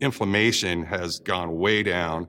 inflammation has gone way down.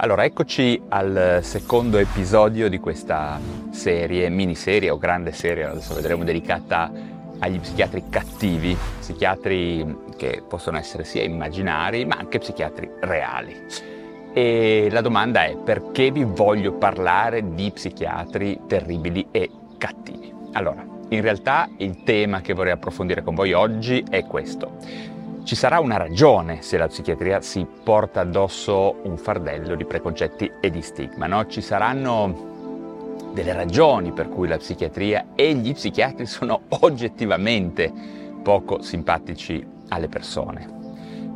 Allora, eccoci al secondo episodio di questa serie, miniserie o grande serie, adesso vedremo, dedicata agli psichiatri cattivi, psichiatri che possono essere sia immaginari ma anche psichiatri reali. E la domanda è perché vi voglio parlare di psichiatri terribili e cattivi? Allora, in realtà il tema che vorrei approfondire con voi oggi è questo ci sarà una ragione se la psichiatria si porta addosso un fardello di preconcetti e di stigma, no? Ci saranno delle ragioni per cui la psichiatria e gli psichiatri sono oggettivamente poco simpatici alle persone.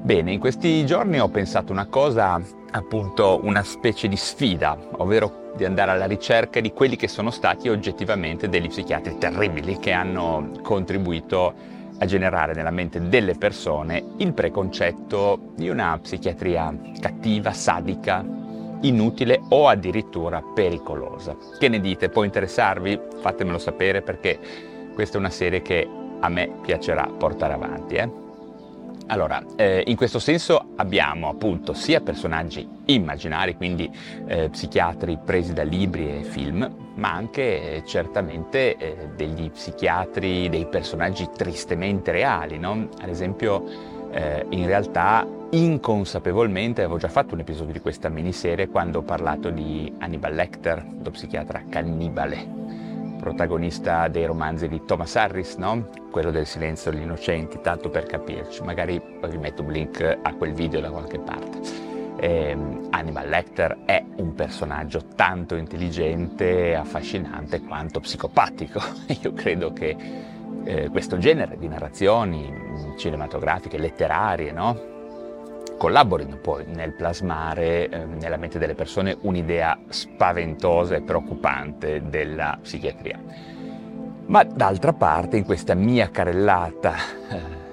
Bene, in questi giorni ho pensato una cosa, appunto una specie di sfida, ovvero di andare alla ricerca di quelli che sono stati oggettivamente degli psichiatri terribili che hanno contribuito a generare nella mente delle persone il preconcetto di una psichiatria cattiva, sadica, inutile o addirittura pericolosa. Che ne dite? Può interessarvi? Fatemelo sapere perché questa è una serie che a me piacerà portare avanti. Eh? Allora, eh, in questo senso abbiamo appunto sia personaggi immaginari, quindi eh, psichiatri presi da libri e film, ma anche eh, certamente eh, degli psichiatri, dei personaggi tristemente reali, no? Ad esempio, eh, in realtà inconsapevolmente avevo già fatto un episodio di questa miniserie quando ho parlato di Hannibal Lecter, lo psichiatra cannibale protagonista dei romanzi di Thomas Harris, no? quello del silenzio degli innocenti, tanto per capirci, magari vi metto un link a quel video da qualche parte. Eh, Hannibal Lecter è un personaggio tanto intelligente affascinante quanto psicopatico. Io credo che eh, questo genere di narrazioni cinematografiche, letterarie, no? Collaborino poi nel plasmare eh, nella mente delle persone un'idea spaventosa e preoccupante della psichiatria. Ma d'altra parte, in questa mia carrellata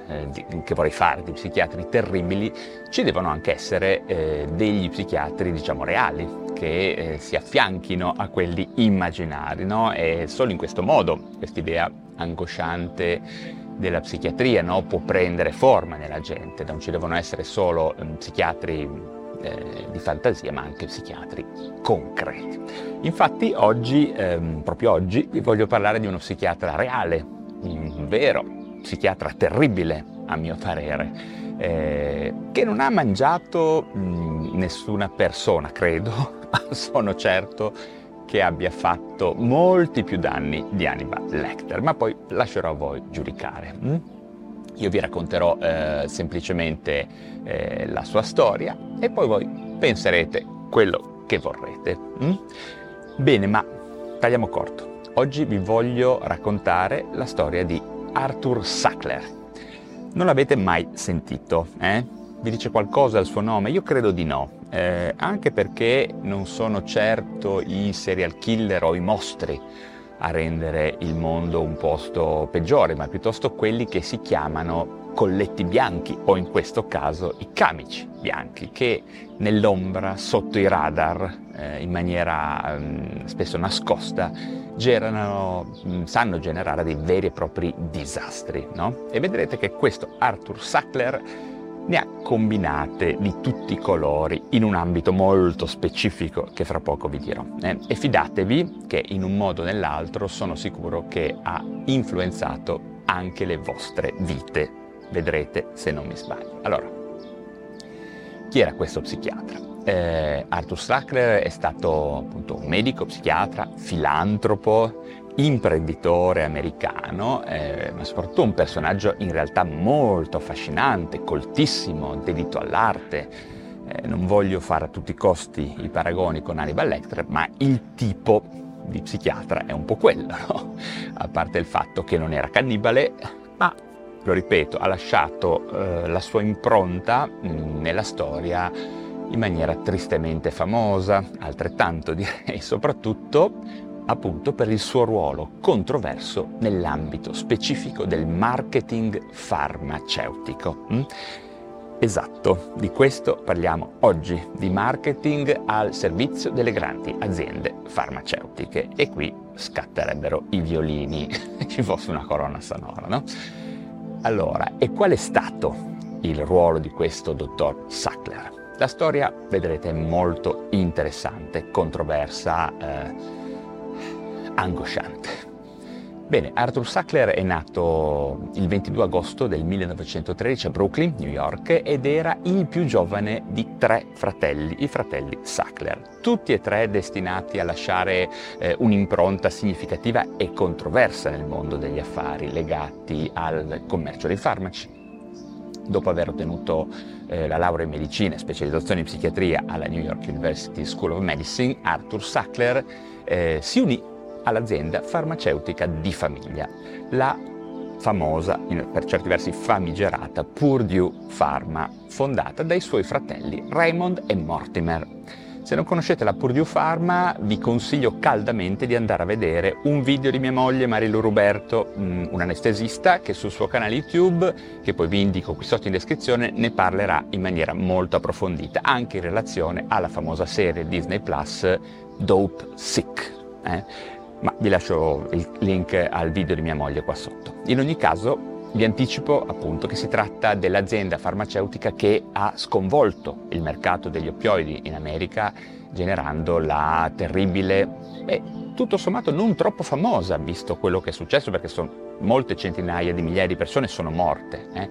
eh, che vorrei fare di psichiatri terribili, ci devono anche essere eh, degli psichiatri, diciamo, reali, che eh, si affianchino a quelli immaginari, no? E solo in questo modo quest'idea angosciante della psichiatria no? può prendere forma nella gente, non ci devono essere solo um, psichiatri eh, di fantasia, ma anche psichiatri concreti. Infatti oggi, ehm, proprio oggi, vi voglio parlare di uno psichiatra reale, un vero psichiatra terribile, a mio parere, eh, che non ha mangiato mh, nessuna persona, credo, ma sono certo che abbia fatto molti più danni di Hannibal Lecter, ma poi lascerò a voi giudicare. Mm? Io vi racconterò eh, semplicemente eh, la sua storia e poi voi penserete quello che vorrete. Mm? Bene, ma tagliamo corto. Oggi vi voglio raccontare la storia di Arthur Sackler. Non l'avete mai sentito, eh? Vi dice qualcosa il suo nome? Io credo di no, eh, anche perché non sono certo i serial killer o i mostri a rendere il mondo un posto peggiore, ma piuttosto quelli che si chiamano colletti bianchi o in questo caso i camici bianchi che nell'ombra, sotto i radar, eh, in maniera eh, spesso nascosta, generano, mm, sanno generare dei veri e propri disastri. No? E vedrete che questo Arthur Sackler ne ha combinate di tutti i colori in un ambito molto specifico che fra poco vi dirò. Eh, e fidatevi che in un modo o nell'altro sono sicuro che ha influenzato anche le vostre vite. Vedrete se non mi sbaglio. Allora, chi era questo psichiatra? eh, Arthur Sackler è stato appunto un medico, psichiatra, filantropo, imprenditore americano, eh, ma soprattutto un personaggio in realtà molto affascinante, coltissimo, dedito all'arte. Eh, non voglio fare a tutti i costi i paragoni con Hannibal Lecter, ma il tipo di psichiatra è un po' quello, no? a parte il fatto che non era cannibale, ma lo ripeto, ha lasciato eh, la sua impronta mh, nella storia in maniera tristemente famosa, altrettanto direi, soprattutto appunto per il suo ruolo controverso nell'ambito specifico del marketing farmaceutico. Mm? Esatto, di questo parliamo oggi, di marketing al servizio delle grandi aziende farmaceutiche e qui scatterebbero i violini, ci fosse una colonna sonora, no? Allora, e qual è stato il ruolo di questo dottor Sackler? La storia, vedrete, è molto interessante, controversa, eh, angosciante. Bene, Arthur Sackler è nato il 22 agosto del 1913 a Brooklyn, New York, ed era il più giovane di tre fratelli, i fratelli Sackler, tutti e tre destinati a lasciare eh, un'impronta significativa e controversa nel mondo degli affari legati al commercio dei farmaci. Dopo aver ottenuto eh, la laurea in medicina e specializzazione in psichiatria alla New York University School of Medicine, Arthur Sackler eh, si unì all'azienda farmaceutica di famiglia, la famosa, per certi versi famigerata Purdue Pharma, fondata dai suoi fratelli Raymond e Mortimer. Se non conoscete la Purdue Pharma, vi consiglio caldamente di andare a vedere un video di mia moglie Marilu Ruberto, mm, un anestesista, che sul suo canale YouTube, che poi vi indico qui sotto in descrizione, ne parlerà in maniera molto approfondita, anche in relazione alla famosa serie Disney Plus Dope Sick. Eh? Ma vi lascio il link al video di mia moglie qua sotto. In ogni caso vi anticipo appunto che si tratta dell'azienda farmaceutica che ha sconvolto il mercato degli oppioidi in America generando la terribile e tutto sommato non troppo famosa visto quello che è successo perché sono molte centinaia di migliaia di persone sono morte. Eh.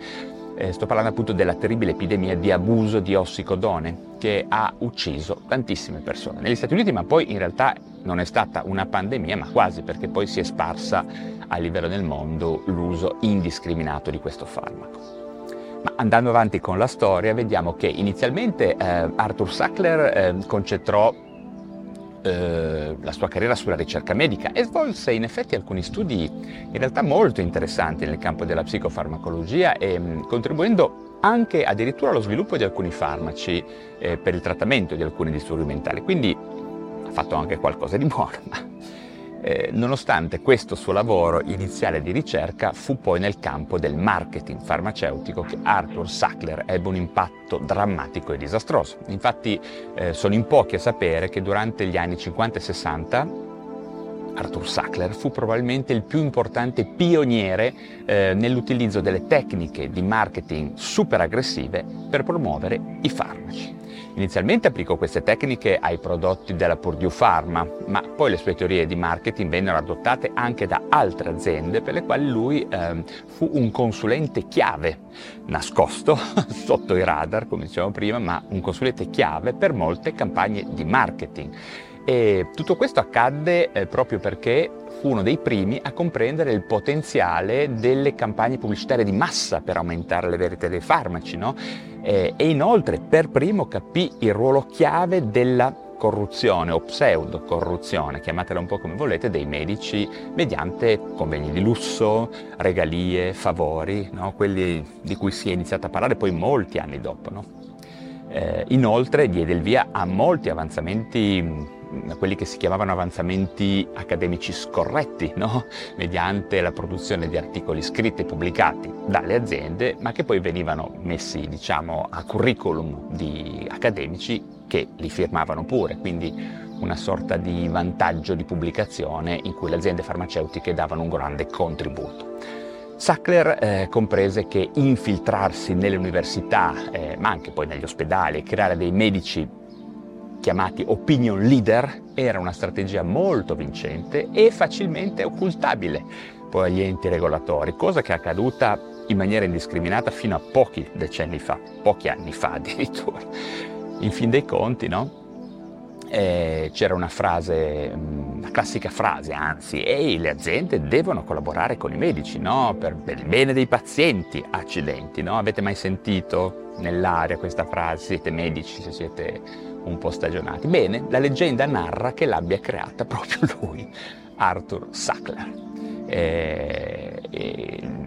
Eh, sto parlando appunto della terribile epidemia di abuso di ossicodone che ha ucciso tantissime persone negli Stati Uniti, ma poi in realtà non è stata una pandemia, ma quasi perché poi si è sparsa a livello del mondo l'uso indiscriminato di questo farmaco. Ma andando avanti con la storia, vediamo che inizialmente eh, Arthur Sackler eh, concentrò eh, la sua carriera sulla ricerca medica e svolse in effetti alcuni studi in realtà molto interessanti nel campo della psicofarmacologia e mh, contribuendo anche addirittura allo sviluppo di alcuni farmaci eh, per il trattamento di alcuni disturbi mentali. Quindi ha fatto anche qualcosa di buono, eh, nonostante questo suo lavoro iniziale di ricerca fu poi nel campo del marketing farmaceutico che Arthur Sackler ebbe un impatto drammatico e disastroso. Infatti eh, sono in pochi a sapere che durante gli anni 50 e 60 Arthur Sackler fu probabilmente il più importante pioniere eh, nell'utilizzo delle tecniche di marketing super aggressive per promuovere i farmaci. Inizialmente applicò queste tecniche ai prodotti della Purdue Pharma, ma poi le sue teorie di marketing vennero adottate anche da altre aziende per le quali lui eh, fu un consulente chiave, nascosto sotto i radar, come dicevamo prima, ma un consulente chiave per molte campagne di marketing. E tutto questo accadde eh, proprio perché fu uno dei primi a comprendere il potenziale delle campagne pubblicitarie di massa per aumentare le vendite dei farmaci, no? eh, e inoltre per primo capì il ruolo chiave della corruzione o pseudo corruzione, chiamatela un po' come volete, dei medici mediante convegni di lusso, regalie, favori, no? quelli di cui si è iniziato a parlare poi molti anni dopo. No? Eh, inoltre diede il via a molti avanzamenti quelli che si chiamavano avanzamenti accademici scorretti, no? mediante la produzione di articoli scritti e pubblicati dalle aziende, ma che poi venivano messi diciamo, a curriculum di accademici che li firmavano pure, quindi una sorta di vantaggio di pubblicazione in cui le aziende farmaceutiche davano un grande contributo. Sackler eh, comprese che infiltrarsi nelle università, eh, ma anche poi negli ospedali, e creare dei medici chiamati opinion leader era una strategia molto vincente e facilmente occultabile poi agli enti regolatori, cosa che è accaduta in maniera indiscriminata fino a pochi decenni fa, pochi anni fa addirittura. in fin dei conti, no? Eh, c'era una frase, mm, una classica frase, anzi, ehi, le aziende devono collaborare con i medici, no? Per, per il bene dei pazienti, accidenti, no? Avete mai sentito nell'aria questa frase? Siete medici, se siete un po' stagionati. Bene, la leggenda narra che l'abbia creata proprio lui, Arthur Sackler. Eh,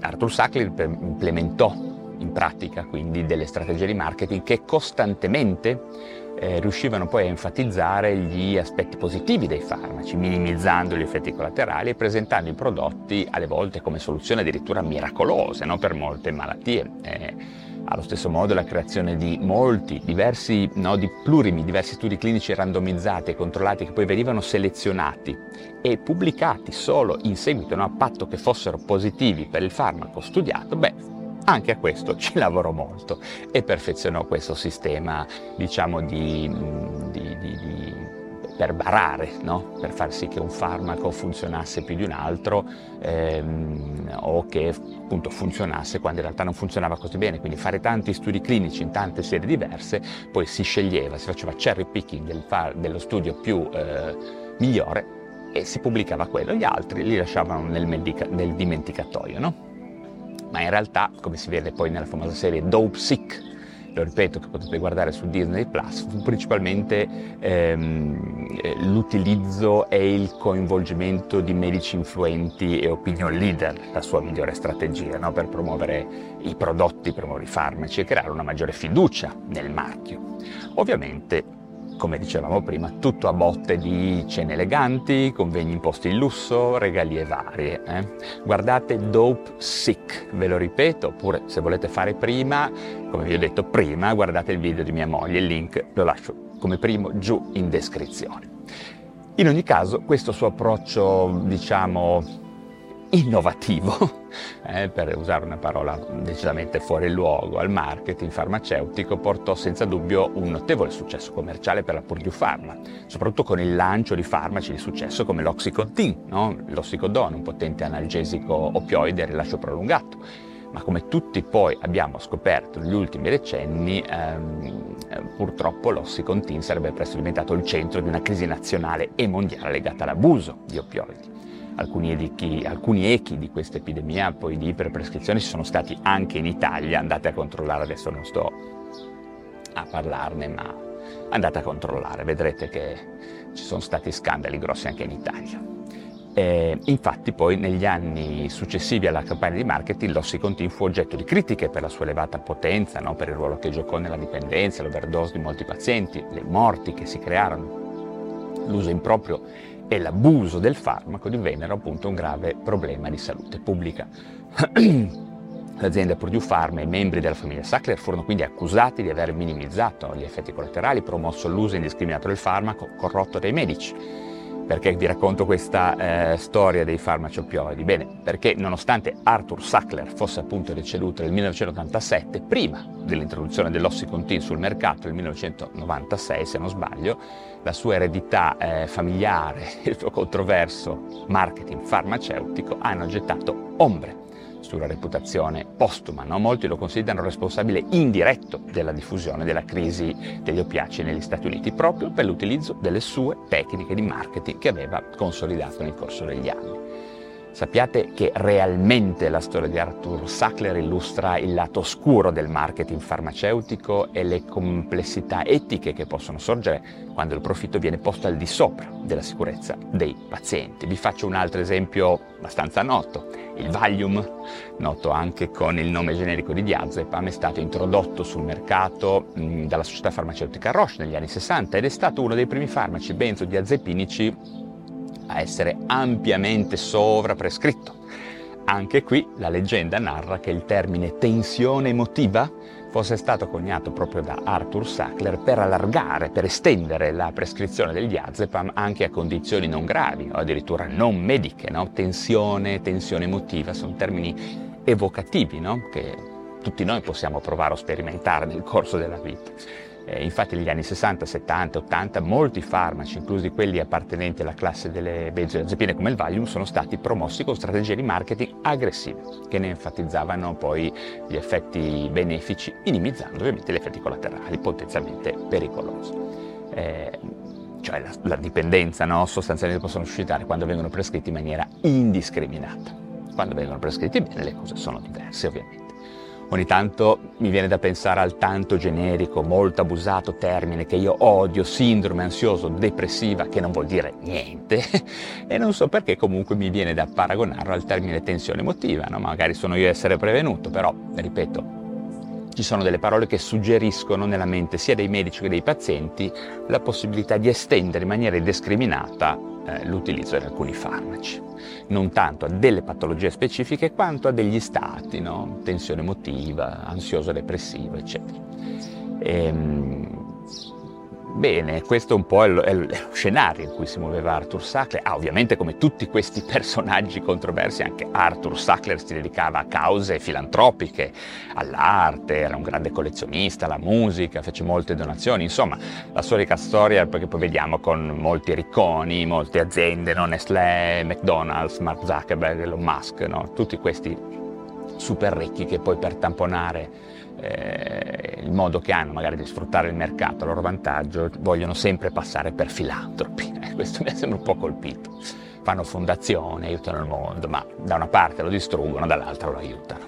Arthur Sackler implementò in pratica quindi delle strategie di marketing che costantemente eh, riuscivano poi a enfatizzare gli aspetti positivi dei farmaci, minimizzando gli effetti collaterali e presentando i prodotti alle volte come soluzioni addirittura miracolose no? per molte malattie. Allo stesso modo la creazione di molti, diversi, no, di plurimi, diversi studi clinici randomizzati e controllati che poi venivano selezionati e pubblicati solo in seguito no, a patto che fossero positivi per il farmaco studiato, beh, anche a questo ci lavorò molto e perfezionò questo sistema, diciamo, di, di, di, di per barare, no? per far sì che un farmaco funzionasse più di un altro ehm, o che appunto funzionasse quando in realtà non funzionava così bene. Quindi fare tanti studi clinici in tante serie diverse, poi si sceglieva, si faceva cherry picking del dello studio più eh, migliore e si pubblicava quello, gli altri li lasciavano nel, medica- nel dimenticatoio. No? ma in realtà, come si vede poi nella famosa serie Dope Sick, lo ripeto che potete guardare su Disney Plus, principalmente ehm, l'utilizzo e il coinvolgimento di medici influenti e opinion leader, la sua migliore strategia no? per promuovere i prodotti, promuovere i farmaci e creare una maggiore fiducia nel marchio. Ovviamente come dicevamo prima, tutto a botte di cene eleganti, convegni imposti in lusso, regalie varie. Eh? Guardate Dope Sick, ve lo ripeto, oppure se volete fare prima, come vi ho detto prima, guardate il video di mia moglie, il link lo lascio come primo giù in descrizione. In ogni caso, questo suo approccio, diciamo, innovativo, eh, per usare una parola decisamente fuori luogo, al marketing farmaceutico portò senza dubbio un notevole successo commerciale per la Purdue Pharma, soprattutto con il lancio di farmaci di successo come l'Oxycontin, no? l'ossicodone, un potente analgesico opioide a rilascio prolungato. Ma come tutti poi abbiamo scoperto negli ultimi decenni, ehm, purtroppo l'Oxycontin sarebbe presto diventato il centro di una crisi nazionale e mondiale legata all'abuso di opioidi alcuni, edichi, alcuni echi di questa epidemia poi di iperprescrizione ci sono stati anche in Italia, andate a controllare, adesso non sto a parlarne, ma andate a controllare, vedrete che ci sono stati scandali grossi anche in Italia. E infatti poi negli anni successivi alla campagna di marketing l'Oxycontin fu oggetto di critiche per la sua elevata potenza, no? per il ruolo che giocò nella dipendenza, l'overdose di molti pazienti, le morti che si crearono, l'uso improprio e l'abuso del farmaco divennero appunto un grave problema di salute pubblica. L'azienda Purdue Pharma e i membri della famiglia Sackler furono quindi accusati di aver minimizzato gli effetti collaterali, promosso l'uso indiscriminato del farmaco, corrotto dai medici perché vi racconto questa eh, storia dei farmaci opioidi? Bene, perché nonostante Arthur Sackler fosse appunto deceduto nel 1987, prima dell'introduzione dell'Oxycontin sul mercato nel 1996, se non sbaglio, la sua eredità eh, familiare e il suo controverso marketing farmaceutico hanno gettato ombre sulla reputazione postuma. No? Molti lo considerano responsabile indiretto della diffusione della crisi degli oppiacei negli Stati Uniti, proprio per l'utilizzo delle sue tecniche di marketing che aveva consolidato nel corso degli anni. Sappiate che realmente la storia di Arthur Sackler illustra il lato oscuro del marketing farmaceutico e le complessità etiche che possono sorgere quando il profitto viene posto al di sopra della sicurezza dei pazienti. Vi faccio un altro esempio abbastanza noto. Il Valium, noto anche con il nome generico di diazepam, è stato introdotto sul mercato dalla società farmaceutica Roche negli anni 60 ed è stato uno dei primi farmaci benzodiazepinici a essere ampiamente sovraprescritto. Anche qui la leggenda narra che il termine tensione emotiva fosse stato coniato proprio da Arthur Sackler per allargare, per estendere la prescrizione del diazepam anche a condizioni non gravi o addirittura non mediche. No? Tensione, tensione emotiva sono termini evocativi no? che tutti noi possiamo provare o sperimentare nel corso della vita. Eh, infatti negli anni 60, 70, 80 molti farmaci, inclusi quelli appartenenti alla classe delle benzodiazepine come il Valium, sono stati promossi con strategie di marketing aggressive che ne enfatizzavano poi gli effetti benefici, minimizzando ovviamente gli effetti collaterali potenzialmente pericolosi. Eh, cioè la, la dipendenza no? sostanzialmente possono suscitare quando vengono prescritti in maniera indiscriminata. Quando vengono prescritti bene le cose sono diverse ovviamente. Ogni tanto mi viene da pensare al tanto generico, molto abusato termine che io odio, sindrome ansioso depressiva, che non vuol dire niente, e non so perché comunque mi viene da paragonarlo al termine tensione emotiva, no? magari sono io a essere prevenuto, però, ripeto, ci sono delle parole che suggeriscono nella mente sia dei medici che dei pazienti la possibilità di estendere in maniera indiscriminata eh, l'utilizzo di alcuni farmaci, non tanto a delle patologie specifiche quanto a degli stati, no? tensione emotiva, ansioso-depressivo, eccetera. E, ehm, Bene, questo un po' è lo, è lo, scenario in cui si muoveva Arthur Sackler. Ah, ovviamente come tutti questi personaggi controversi, anche Arthur Sackler si dedicava a cause filantropiche, all'arte, era un grande collezionista, alla musica, fece molte donazioni, insomma, la solita storia perché poi vediamo con molti ricconi, molte aziende, no? Nestlé, McDonald's, Mark Zuckerberg, Elon Musk, no? tutti questi super ricchi che poi per tamponare eh, il modo che hanno magari di sfruttare il mercato a loro vantaggio, vogliono sempre passare per filantropi. Eh, questo mi sembra un po' colpito. Fanno fondazioni, aiutano il mondo, ma da una parte lo distruggono, dall'altra lo aiutano.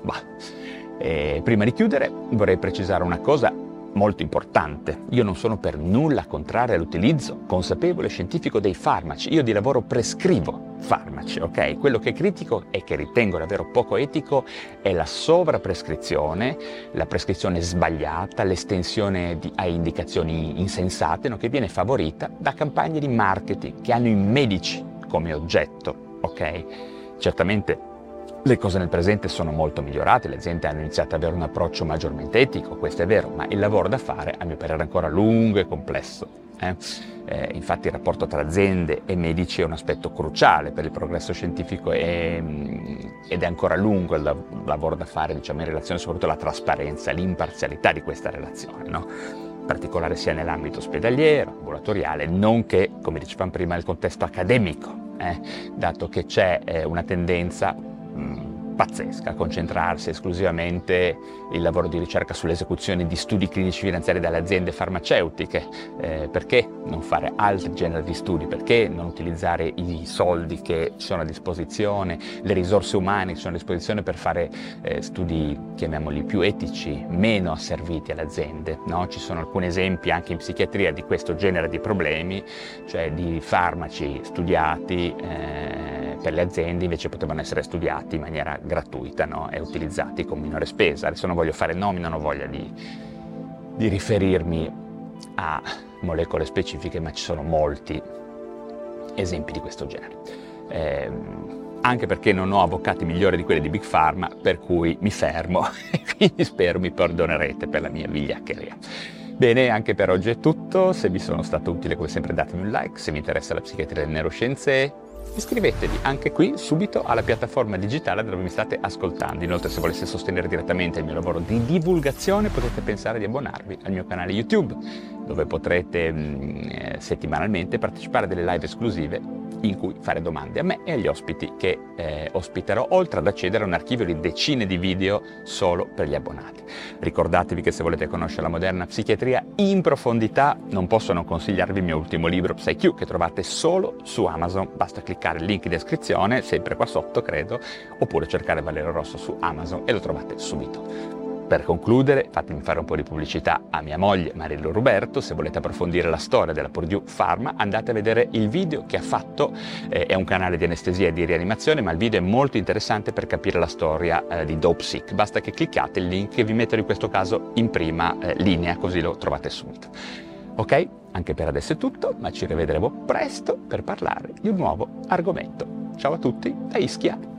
Eh, prima di chiudere vorrei precisare una cosa molto importante. Io non sono per nulla contrario all'utilizzo consapevole e scientifico dei farmaci. Io di lavoro prescrivo farmaci, ok? Quello che critico e che ritengo davvero poco etico è la sovraprescrizione, la prescrizione sbagliata, l'estensione di, a indicazioni insensate, no? che viene favorita da campagne di marketing che hanno i medici come oggetto, ok? Certamente le cose nel presente sono molto migliorate, le aziende hanno iniziato ad avere un approccio maggiormente etico, questo è vero, ma il lavoro da fare a mio parere è ancora lungo e complesso. Eh? Eh, infatti il rapporto tra aziende e medici è un aspetto cruciale per il progresso scientifico e, mm, ed è ancora lungo il lavoro da fare diciamo, in relazione soprattutto alla trasparenza, l'imparzialità di questa relazione. No? in particolare sia nell'ambito ospedaliero, ambulatoriale, nonché, come dicevamo prima, nel contesto accademico, eh? dato che c'è eh, una tendenza 嗯。Pazzesca concentrarsi esclusivamente il lavoro di ricerca sull'esecuzione di studi clinici finanziari dalle aziende farmaceutiche. Eh, perché non fare altri generi di studi? Perché non utilizzare i soldi che sono a disposizione, le risorse umane che sono a disposizione per fare eh, studi, chiamiamoli più etici, meno asserviti alle aziende? No? Ci sono alcuni esempi anche in psichiatria di questo genere di problemi, cioè di farmaci studiati. Eh, per le aziende invece potevano essere studiati in maniera gratuita no? e utilizzati con minore spesa. Adesso non voglio fare nomi, non ho voglia di, di riferirmi a molecole specifiche, ma ci sono molti esempi di questo genere. Eh, anche perché non ho avvocati migliori di quelli di Big Pharma, per cui mi fermo e quindi spero mi perdonerete per la mia vigliaccheria. Bene, anche per oggi è tutto, se vi sono stato utile come sempre datemi un like, se vi interessa la psichiatria delle neuroscienze iscrivetevi anche qui subito alla piattaforma digitale dove mi state ascoltando. Inoltre se voleste sostenere direttamente il mio lavoro di divulgazione potete pensare di abbonarvi al mio canale YouTube dove potrete mh, mm, eh, settimanalmente partecipare a delle live esclusive in cui fare domande a me e agli ospiti che eh, ospiterò, oltre ad accedere a un archivio di decine di video solo per gli abbonati. Ricordatevi che se volete conoscere la moderna psichiatria in profondità non posso non consigliarvi il mio ultimo libro PsyQ che trovate solo su Amazon, basta cliccare il link in descrizione, sempre qua sotto credo, oppure cercare Valerio Rosso su Amazon e lo trovate subito. Per concludere, fatemi fare un po' di pubblicità a mia moglie Marillo Roberto, se volete approfondire la storia della Purdue Pharma andate a vedere il video che ha fatto, eh, è un canale di anestesia e di rianimazione, ma il video è molto interessante per capire la storia eh, di DopeSeek, basta che cliccate il link che vi metto in questo caso in prima eh, linea, così lo trovate subito. Ok? Anche per adesso è tutto, ma ci rivedremo presto per parlare di un nuovo argomento. Ciao a tutti da Ischia!